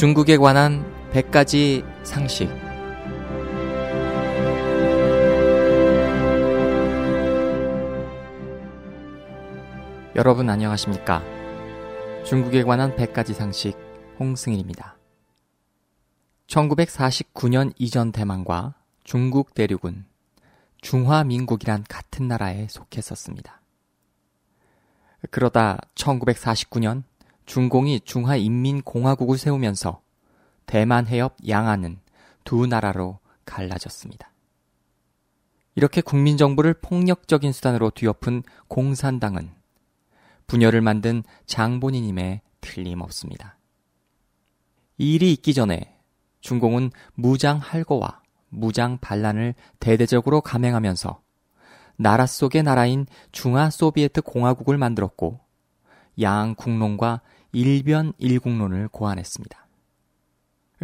중국에 관한 100가지 상식. 여러분 안녕하십니까? 중국에 관한 100가지 상식 홍승일입니다. 1949년 이전 대만과 중국 대륙은 중화민국이란 같은 나라에 속했었습니다. 그러다 1949년 중공이 중화인민공화국을 세우면서 대만 해협 양안은 두 나라로 갈라졌습니다. 이렇게 국민정부를 폭력적인 수단으로 뒤엎은 공산당은 분열을 만든 장본인임에 틀림없습니다. 이 일이 있기 전에 중공은 무장 할거와 무장 반란을 대대적으로 감행하면서 나라 속의 나라인 중화 소비에트 공화국을 만들었고 양 국론과 일변 일국론을 고안했습니다.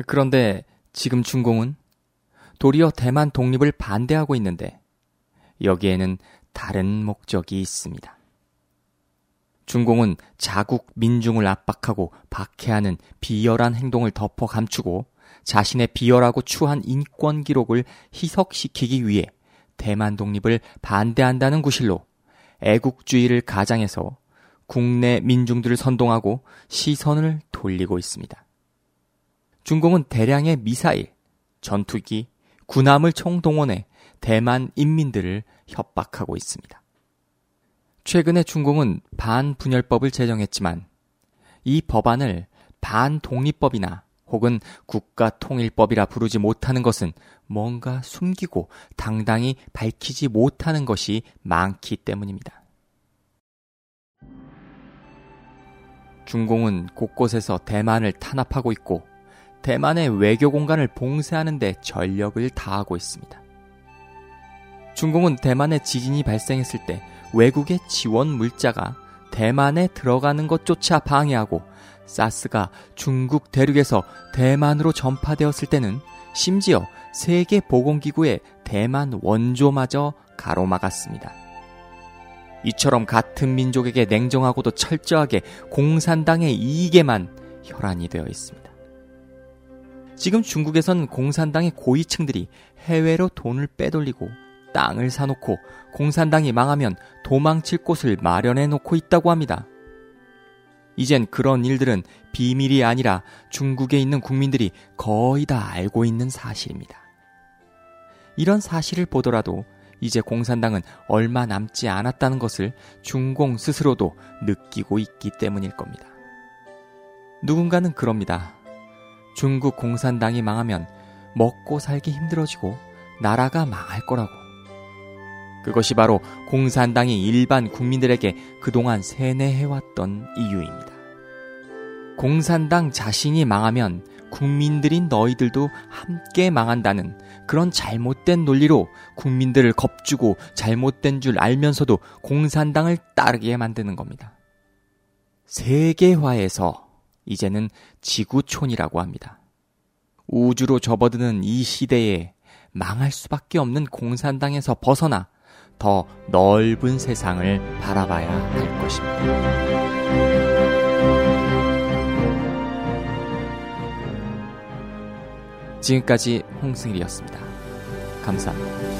그런데 지금 중공은 도리어 대만 독립을 반대하고 있는데 여기에는 다른 목적이 있습니다. 중공은 자국 민중을 압박하고 박해하는 비열한 행동을 덮어 감추고 자신의 비열하고 추한 인권 기록을 희석시키기 위해 대만 독립을 반대한다는 구실로 애국주의를 가장해서 국내 민중들을 선동하고 시선을 돌리고 있습니다. 중공은 대량의 미사일, 전투기, 군함을 총동원해 대만 인민들을 협박하고 있습니다. 최근에 중공은 반분열법을 제정했지만 이 법안을 반독립법이나 혹은 국가통일법이라 부르지 못하는 것은 뭔가 숨기고 당당히 밝히지 못하는 것이 많기 때문입니다. 중공은 곳곳에서 대만을 탄압하고 있고 대만의 외교 공간을 봉쇄하는 데 전력을 다하고 있습니다. 중공은 대만에 지진이 발생했을 때 외국의 지원 물자가 대만에 들어가는 것조차 방해하고 사스가 중국 대륙에서 대만으로 전파되었을 때는 심지어 세계보건기구의 대만 원조마저 가로막았습니다. 이처럼 같은 민족에게 냉정하고도 철저하게 공산당의 이익에만 혈안이 되어 있습니다. 지금 중국에선 공산당의 고위층들이 해외로 돈을 빼돌리고 땅을 사놓고 공산당이 망하면 도망칠 곳을 마련해 놓고 있다고 합니다. 이젠 그런 일들은 비밀이 아니라 중국에 있는 국민들이 거의 다 알고 있는 사실입니다. 이런 사실을 보더라도 이제 공산당은 얼마 남지 않았다는 것을 중공 스스로도 느끼고 있기 때문일 겁니다. 누군가는 그럽니다. 중국 공산당이 망하면 먹고 살기 힘들어지고 나라가 망할 거라고. 그것이 바로 공산당이 일반 국민들에게 그동안 세뇌해왔던 이유입니다. 공산당 자신이 망하면 국민들인 너희들도 함께 망한다는 그런 잘못된 논리로 국민들을 겁주고 잘못된 줄 알면서도 공산당을 따르게 만드는 겁니다. 세계화에서 이제는 지구촌이라고 합니다. 우주로 접어드는 이 시대에 망할 수밖에 없는 공산당에서 벗어나 더 넓은 세상을 바라봐야 할 것입니다. 지금까지 홍승일이었습니다. 감사합니다.